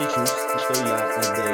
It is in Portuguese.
teachers to show day.